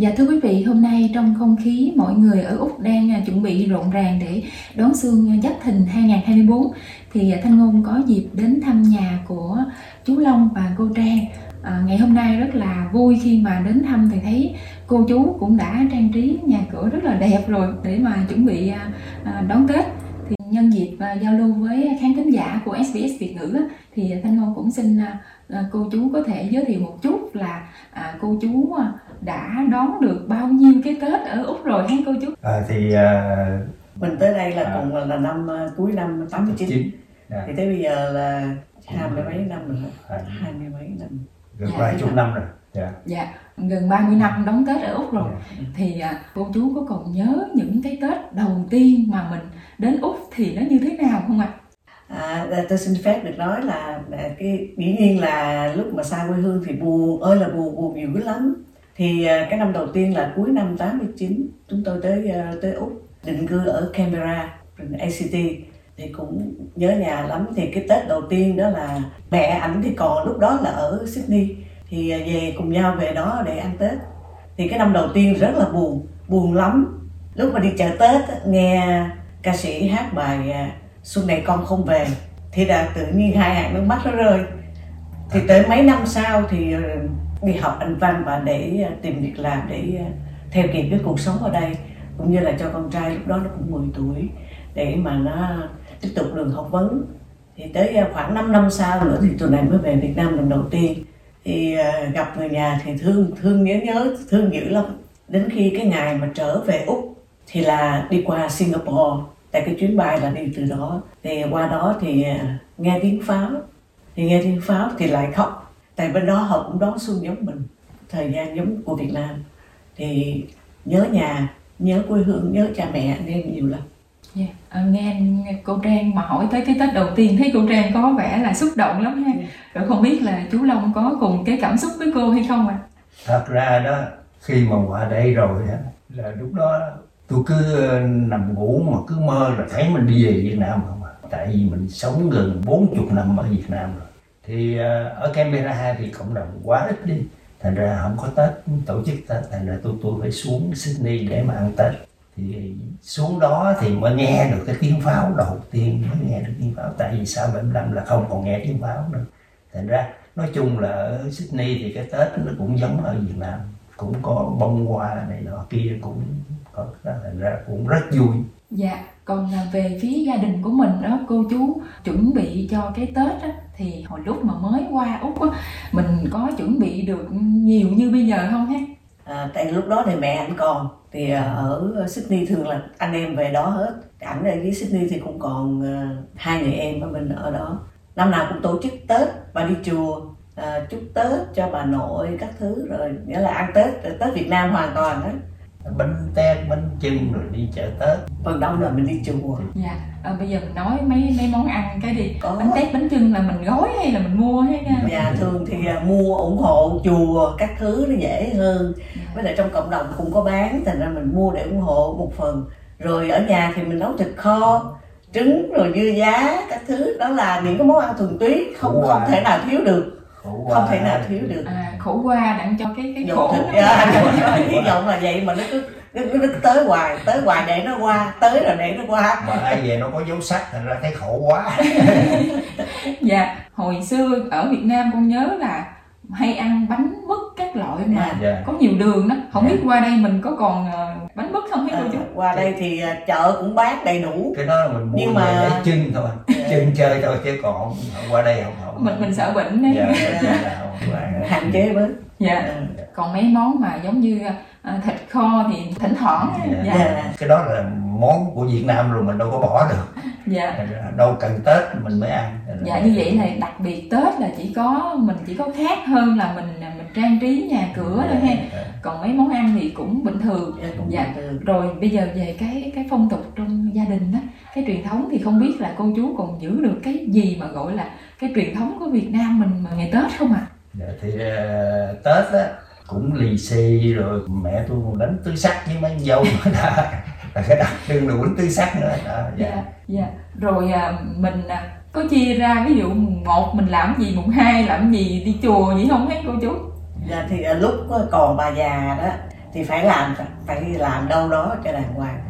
Dạ thưa quý vị, hôm nay trong không khí mọi người ở Úc đang à, chuẩn bị rộn ràng để đón xuân Giáp Thìn 2024 thì à, Thanh Ngôn có dịp đến thăm nhà của chú Long và cô Trang. À, ngày hôm nay rất là vui khi mà đến thăm thì thấy cô chú cũng đã trang trí nhà cửa rất là đẹp rồi để mà chuẩn bị à, à đón Tết thì nhân dịp giao lưu với khán thính giả của SBS Việt ngữ thì Thanh Ngôn cũng xin cô chú có thể giới thiệu một chút là cô chú đã đón được bao nhiêu cái Tết ở Úc rồi hả cô chú? À, thì à, mình tới đây là À. cùng là, năm ờ, cuối năm 89 chín dạ, thì tới bây giờ là hai mươi mấy năm rồi à, hai mươi mấy năm gần vài dạ. chục năm rồi dạ. Dạ, gần 30 năm đón Tết ở Úc rồi Dạ. thì à, cô chú có còn nhớ những cái Tết đầu tiên mà mình đến Úc thì nó như thế nào không ạ? à, tôi xin phép được nói là, là cái dĩ nhiên là lúc mà xa quê hương thì buồn ơi là buồn buồn dữ lắm thì à, cái năm đầu tiên là cuối năm 89 chúng tôi tới à, tới úc, định cư ở Canberra ACT thì cũng nhớ nhà lắm. Thì cái Tết đầu tiên đó là mẹ ảnh thì còn lúc đó là ở Sydney. Thì à, về cùng nhau về đó để ăn Tết. Thì cái năm đầu tiên rất là buồn buồn lắm. Lúc mà đi chợ Tết nghe ca sĩ hát bài Xuân này con không về, thì là tự nhiên hai hạt nước mắt nó rơi. Thì tới mấy năm sau thì ờ, đi học anh văn và để à, tìm việc làm để à, theo kịp cái cuộc sống ở đây. Cũng như là cho con trai, lúc đó nó cũng 10 tuổi, để mà nó tiếp tục đường học vấn. Thì tới à, khoảng 5 năm sau nữa thì tụi này mới về Việt Nam lần đầu tiên. Thì gặp người nhà thì thương thương nhớ nhớ, thương dữ lắm. Đến khi cái ngày mà trở về úc thì là đi qua Singapore, tại cái chuyến bay là đi từ đó. Thì qua đó thì nghe tiếng pháo thì nghe tiếng pháo thì lại khóc tại bên đó họ cũng đón xuân giống mình thời gian giống của Việt Nam thì nhớ nhà nhớ quê hương nhớ cha mẹ anh em nhiều lắm Dạ, à, nghe cô Trang mà hỏi tới cái Tết đầu tiên thấy cô Trang có vẻ là xúc động lắm ha. Ừ. Rồi không biết là chú Long có cùng cái cảm xúc với cô hay không ạ? thật ra đó khi mà qua đây rồi á là lúc đó tôi cứ ờ, nằm ngủ mà cứ mơ là thấy mình đi về Việt Nam không à tại vì mình sống gần 40 năm ở Việt Nam rồi thì ờ, ở Canberra thì cộng đồng quá ít đi. Thành ra không có Tết tổ chức Tết thành ra tôi tôi phải xuống Sydney để mà ăn Tết. Thì xuống đó thì mới nghe được cái tiếng pháo đầu tiên mới nghe được tiếng pháo. Tại vì sau 75 là không còn nghe tiếng pháo nữa. Thành ra nói chung là ở Sydney thì cái Tết nó cũng giống ở Việt Nam. Cũng có bông hoa này nọ kia cũng có thành ra cũng rất vui. Dạ, còn à, về phía gia đình của mình đó cô chú chuẩn bị cho cái Tết đó, thì hồi lúc mà mới qua Úc đó, mình có chuẩn bị được nhiều như bây giờ không ha? à, tại lúc đó thì mẹ anh còn thì à, ở Sydney thường là anh em về đó hết. Ảnh ở dưới Sydney thì cũng còn à, hai người em và mình ở đó. Năm nào cũng tổ chức Tết và đi chùa à, chúc Tết cho bà nội các thứ rồi nghĩa là ăn Tết Tết Việt Nam hoàn toàn đó bánh tét bánh chưng rồi đi chợ Tết. Phần đông là mình đi chùa Dạ, à, bây giờ mình nói mấy mấy món ăn cái đi. Có. Bánh tét bánh chưng là mình gói hay là mình mua hay nha? nhà thường thì à, mua ủng hộ chùa các thứ nó dễ hơn. Với lại trong cộng đồng cũng có bán thành ra mình mua để ủng hộ một phần. Rồi ở nhà thì mình nấu thịt kho trứng rồi dưa giá các thứ. Đó là những cái món ăn thuần túy không không thể nào thiếu được không thể nào thiếu được. À, khổ qua đặng cho cái cái Dụ khổ thịt dạ, hy vọng là vậy mà nó cứ nó, cứ- nó cứ tới hoài tới hoài để nó qua tới rồi để nó qua. Mà ai về nó có dấu sắc thành ra thấy khổ quá. Dạ, hồi xưa ở Việt Nam con nhớ là hay ăn bánh mứt các loại mà Dạ. có nhiều đường đó. Không biết qua đây mình có còn ờ, bánh mứt không hay à, cô chú? qua đây thì à, chợ cũng bán đầy đủ cái đó là mình mua Nhưng mà- để chưng thôi chưng chơi thôi chứ còn qua đây không không Mình mình sợ bệnh đấy. dạ, dạ, có ăn. Hạn chế bớt Dạ. À, Còn mấy món mà giống như ờ, thịt kho thì thỉnh thoảng. á. Dạ. Dạ. dạ. cái đó là món của Việt Nam rồi mình đâu có bỏ được Dạ. Đâu cần Tết mình mới ăn Dạ như vậy là đặc biệt Tết là chỉ có mình chỉ có khác hơn là mình mình trang trí nhà cửa thôi ha. Dạ. Còn mấy món ăn thì cũng bình thường. dạ, cũng Dạ. từ Rồi bây giờ về cái cái phong tục trong gia đình đó, cái truyền thống thì không biết là cô chú còn giữ được cái gì mà gọi là cái truyền thống của Việt Nam mình mà ngày Tết không ạ? Dạ, thì ờ, Tết á cũng lì xì rồi mẹ tôi còn đánh tứ sắc với mấy con dâu nữa đó là cái đặc trưng là quýnh tứ sắc nữa đó dạ. Dạ, dạ. Rồi à, mình à, có chia ra ví dụ mùng 1 mình làm gì, mùng 2 làm gì, đi chùa gì không hết cô chú? Dạ thì à, lúc còn bà già đó thì phải làm phải làm đâu đó cho đàng hoàng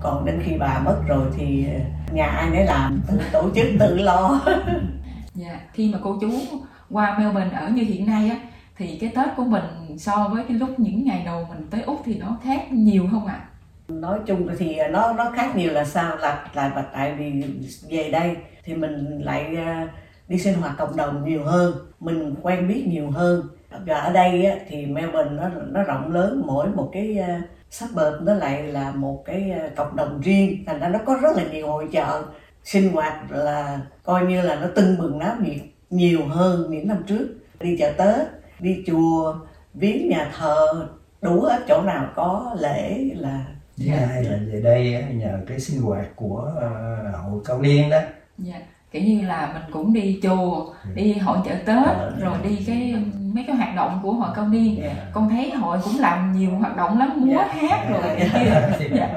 còn đến khi bà mất rồi thì nhà ai nấy làm tự tổ chức tự lo dạ khi mà cô chú qua Melbourne ở như hiện nay á thì cái Tết của mình so với cái lúc những ngày đầu mình tới Úc thì nó khác nhiều không ạ? À? nói chung thì nó nó khác nhiều là sao là là tại vì về đây thì mình lại à, đi sinh hoạt cộng đồng nhiều hơn mình quen biết nhiều hơn và ở đây á, thì Melbourne nó nó rộng lớn mỗi một cái à, suburb nó lại là một cái à, cộng đồng riêng thành ra nó có rất là nhiều hội chợ sinh hoạt là coi như là nó tưng bừng náo nhiệt nhiều hơn những năm trước. Đi chợ tết đi chùa viếng nhà thờ đủ hết chỗ nào có lễ là thứ hai là về đây nhờ cái sinh hoạt của uh, hội cao niên đó. Dạ kiểu như là mình cũng đi chùa ừ. đi hội chợ tết rồi đi cái mấy cái hoạt động của hội cao niên yeah. Dạ. con thấy hội cũng làm nhiều hoạt động lắm múa yeah. Dạ. hát rồi kia yeah.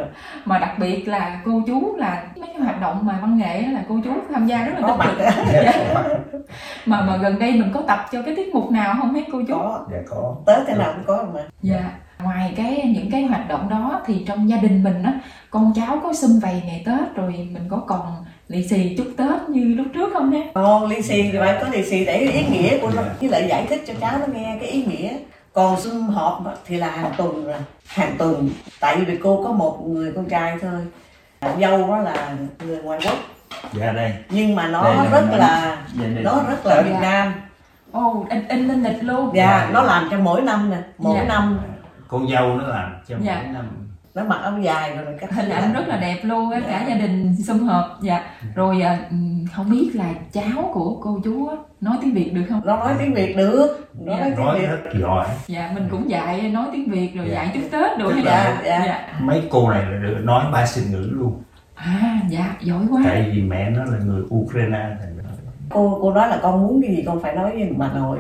mà đặc biệt là cô chú là mấy cái hoạt động mà văn nghệ là cô chú tham gia rất là tích cực dạ. mà mà gần đây mình có tập cho cái tiết mục nào không mấy cô chú có dạ có tết thế nào cũng có mà dạ ngoài cái những cái hoạt động đó thì trong gia đình mình á con cháu có xung vầy ngày tết rồi mình có còn lì xì chúc tết như lúc trước không nhé? Còn lì xì thì phải có lì xì để ý nghĩa của nó với lại giải thích cho cháu nó nghe cái ý nghĩa. Còn sum họp thì là hàng tuần rồi. Hàng tuần tại vì cô có một người con trai thôi. Dâu đó là người ngoài quốc. Dạ đây. Nhưng mà nó đây rất là nó rất là việt nam. Ồ oh, in in lên lịch luôn. Dạ, dạ nó làm cho mỗi năm nè mỗi dạ. năm. Con dâu nó làm cho dạ. mỗi năm nó mặc áo dài rồi cách hình ảnh rất là đẹp luôn á cả gia đình sum họp. Dạ. Rồi à, không biết là cháu của cô chú nói tiếng việt được không? Nó nói tiếng việt được. Nó dạ. nói tiếng nói việt. rất giỏi dạ mình cũng dạy nói tiếng việt rồi dạ. dạy chúc tết được dạ, dạ. dạ. Mấy cô này là được nói ba sinh ngữ luôn. À dạ giỏi quá. Tại vì mẹ nó là người ukraine cô cô nói là con muốn cái gì con phải nói với bà nội.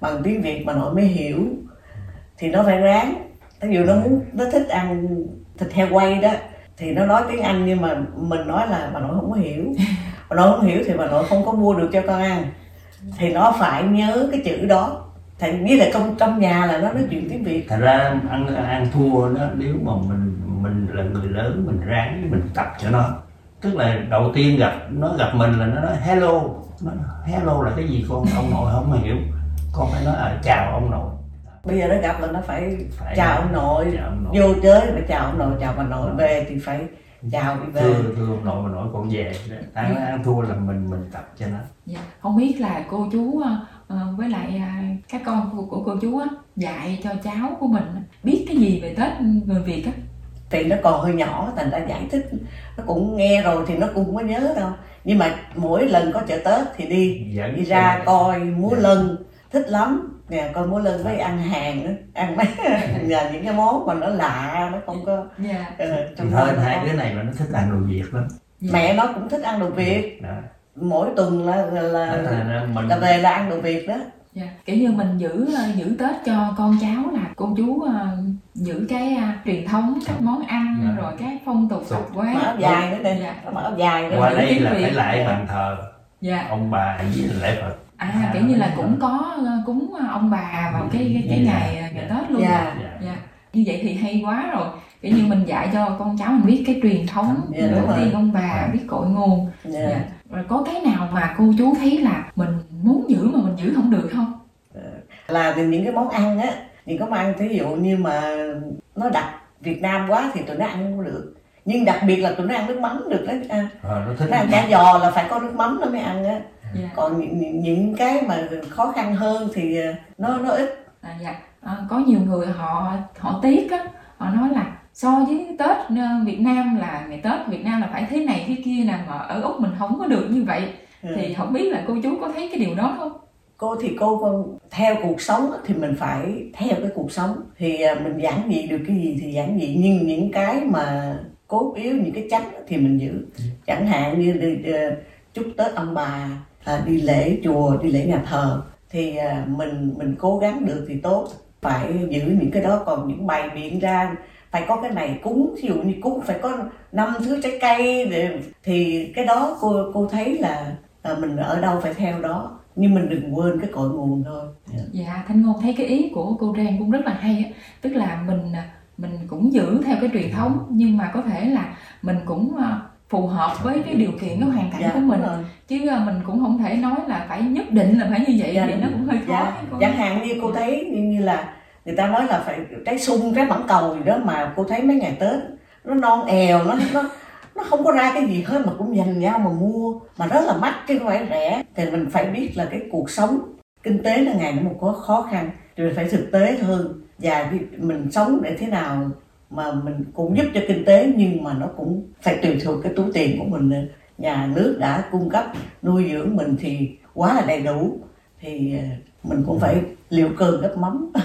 Bằng tiếng việt bà nội mới hiểu. Thì nó phải ráng ví dụ nó muốn nó thích ăn thịt heo quay đó thì nó nói tiếng anh nhưng mà mình nói là bà nội không có hiểu. Bà nội không hiểu thì bà nội không có mua được cho con ăn. Thì nó phải nhớ cái chữ đó. Thì với lại trong trong nhà là nó nói chuyện tiếng việt. Thật ra ăn ăn thua đó nếu mà mình mình là người lớn mình ráng mình tập cho nó. Tức là đầu tiên gặp nó gặp mình là nó nói hello. Nó hello là cái gì con? Ông nội không hiểu. Con phải nói à, chào ông nội bây giờ nó gặp là nó phải, phải chào ông nội. nội. vô chơi phải chào ông nội chào bà nội về thì phải chào đi về. Thưa thưa ông nội bà nội con về ăn dạ. ăn thua là mình mình tập cho nó. Dạ. không biết là cô chú uh, với lại các con của, của cô chú uh, dạy cho cháu của mình biết cái gì về tết người việt á? Thì nó còn hơi nhỏ thành ra giải thích. Nó cũng nghe rồi thì nó cũng không có nhớ đâu. Nhưng mà mỗi lần có chợ tết thì đi Dẫn đi ra coi múa dạ. lân thích lắm nè con muốn lên với ăn hàng nữa ăn mấy nhờ những cái món mà nó lạ nó không có yeah. Dạ. uh, trong hơn hai đứa này mà nó thích ăn đồ việt lắm yeah. Dạ. mẹ nó cũng thích ăn đồ việt đó. mỗi tuần là là, là, mình... là về là ăn đồ việt đó Dạ. kiểu như mình giữ ờ, giữ tết cho con cháu là cô chú uh, giữ cái uh, truyền thống các món ăn dạ. rồi cái phong tục tập quán áo dài nữa đây dạ. áo dài nữa qua đây là phải lại bàn thờ dạ. ông bà với lễ phật à, à kiểu như là cũng có ờ, cúng ờ, ông bà vào cái cái, cái dạ. ngày ờ, ngày tết luôn dạ. dạ như vậy thì hay quá rồi kiểu như mình dạy cho con cháu mình biết cái truyền thống yeah, dạ, đầu tiên ông bà dạ. biết cội nguồn yeah. dạ. rồi có cái nào mà cô chú thấy là mình muốn giữ mà mình giữ không được không là những cái món ăn á những cái món ăn thí dụ như mà nó đặc Việt Nam quá thì tụi nó ăn không được nhưng đặc biệt là tụi nó ăn nước mắm được đó à, nó, thích nó ăn chả giò là phải có nước mắm nó mới ăn á yeah. Dạ. còn những, những cái mà khó khăn hơn thì ờ, nó nó ít à, dạ. à, có nhiều người họ họ tiếc á họ nói là so với tết ờ, việt nam là ngày tết việt nam là phải thế này thế kia nè mà ở úc mình không có được như vậy ừ. thì không biết là cô chú có thấy cái điều đó không cô thì cô theo cuộc sống thì mình phải theo cái cuộc sống thì ờ, mình giảng dị được cái gì thì giảng dị nhưng những cái mà cốt yếu những cái chánh thì mình giữ ừ. chẳng hạn như chúc tết ông bà à, đi lễ chùa đi lễ nhà thờ thì à, mình mình cố gắng được thì tốt phải giữ những cái đó còn những bài biện ra phải có cái này cúng ví dụ như cúng phải có năm thứ trái cây để, thì cái đó cô cô thấy là à, mình ở đâu phải theo đó nhưng mình đừng quên cái cội nguồn thôi dạ thanh ngôn thấy cái ý của cô trang cũng rất là hay á. tức là mình à, mình cũng giữ theo cái truyền thống nhưng mà có thể là mình cũng à, phù hợp với cái điều kiện cái hoàn cảnh dạ của mình rồi. chứ à, mình cũng không thể nói là phải nhất định là phải như vậy Dạ, thì nó cũng hơi khó dạ, với cô. chẳng hạn như cô thấy như, như là người ta nói là phải trái sung trái mãng cầu gì đó mà cô thấy mấy ngày tết nó non èo nó nó nó không có ra cái gì hết mà cũng dành nhau mà mua mà rất là mắc chứ không phải rẻ thì mình phải biết là cái cuộc sống kinh tế là ngày nó một có khó khăn thì mình phải thực tế hơn và mình sống để thế nào mà mình cũng giúp cho kinh tế nhưng mà nó cũng phải tùy thuộc cái túi tiền của mình nữa nhà nước đã cung cấp nuôi dưỡng mình thì quá là đầy đủ. Thì ờ, mình cũng phải liệu cơm gấp mắm.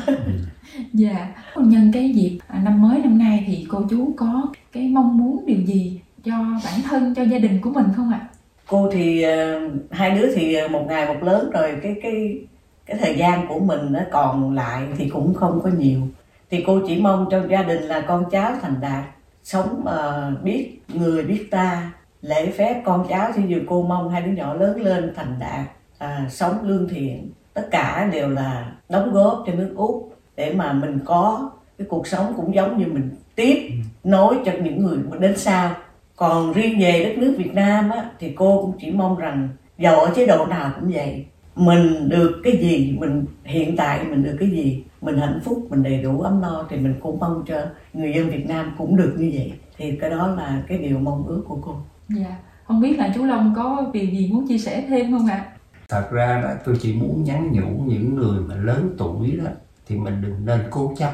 Dạ, nhân cái dịp à, năm mới năm nay thì cô chú có cái mong muốn điều gì cho bản thân, cho gia đình của mình không ạ? cô thì ờ, hai đứa thì ờ, một ngày một lớn rồi cái cái cái thời gian của mình nó còn lại thì cũng không có nhiều thì cô chỉ mong cho gia đình là con cháu thành đạt sống ờ, biết người biết ta lễ phép con cháu. Thì dù cô mong hai đứa nhỏ lớn lên thành đạt à, sống lương thiện tất cả đều là đóng góp cho nước úc để mà mình có cái cuộc sống cũng giống như mình tiếp nối cho những người đến sau. Còn riêng về đất nước Việt Nam á, thì cô cũng chỉ mong rằng dầu ở chế độ nào cũng vậy mình được cái gì mình hiện tại mình được cái gì mình hạnh phúc mình đầy đủ ấm no thì mình cũng mong cho người dân Việt Nam cũng được như vậy thì cái đó là cái điều mong ước của cô Dạ, không biết là chú Long có điều gì muốn chia sẻ thêm không ạ? thật ra đó tôi chỉ muốn nhắn nhủ những người mà lớn tuổi đó thì mình đừng nên cố chấp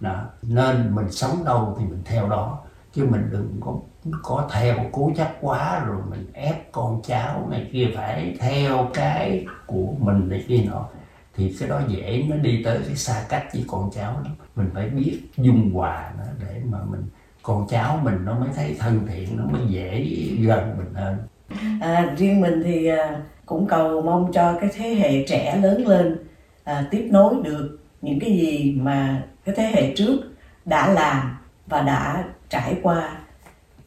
đó. nên mình sống đâu thì mình theo đó chứ mình đừng có có theo cố chấp quá rồi mình ép con cháu này kia phải theo cái của mình này kia nọ thì cái đó dễ nó đi tới cái xa cách với con cháu lắm mình phải biết dung hòa nó để mà mình con cháu mình nó mới thấy thân thiện nó mới dễ gần mình hơn À, riêng mình thì à, cũng cầu mong cho cái thế hệ trẻ lớn lên à, tiếp nối được những cái gì mà cái thế hệ trước đã làm và đã trải qua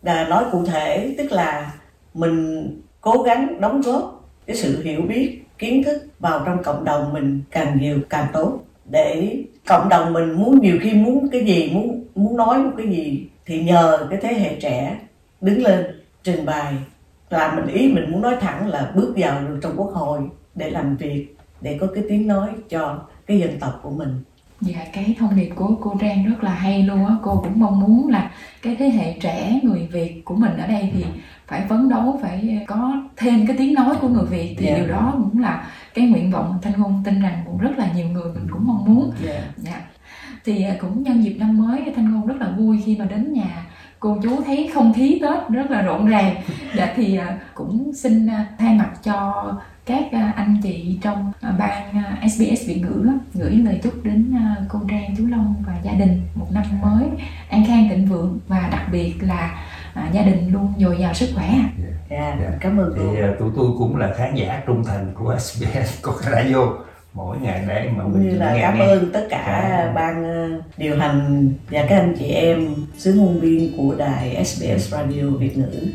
à, nói cụ thể tức là mình cố gắng đóng góp cái sự hiểu biết, kiến thức vào trong cộng đồng mình càng nhiều càng tốt. Để cộng đồng mình muốn nhiều khi muốn cái gì muốn muốn nói một cái gì thì nhờ cái thế hệ trẻ đứng lên trình bày là mình ý mình muốn nói thẳng là bước vào được trong quốc hội để làm việc để có cái tiếng nói cho cái dân tộc của mình. Dạ, cái thông điệp của cô Trang rất là hay luôn á. Cô cũng mong muốn là cái thế hệ trẻ người Việt của mình ở đây thì phải phấn đấu, phải có thêm cái tiếng nói của người Việt. Thì Dạ. điều đó cũng là cái nguyện vọng Thanh Ngôn tin rằng cũng rất là nhiều người mình cũng mong muốn. Dạ. Thì à, cũng nhân dịp năm mới Thanh Ngôn rất là vui khi mà đến nhà cô chú thấy không khí Tết rất là rộn ràng. Dạ thì à, cũng xin à, thay mặt cho các à, anh chị trong à, ban à, SBS Việt ngữ gửi lời chúc đến à, cô Trang, chú Long và gia đình một năm mới an khang thịnh vượng và đặc biệt là à, gia đình luôn dồi dào sức khỏe. ạ. dạ Dạ. cảm ơn cô thì tụi tôi cũng là khán giả trung thành của SBS có radio mỗi ngày để mà cũng mình như là nghe cảm nghe. ơn tất cả Dạ. ban điều hành và các anh chị em sứ ngôn viên của đài SBS Radio Việt ngữ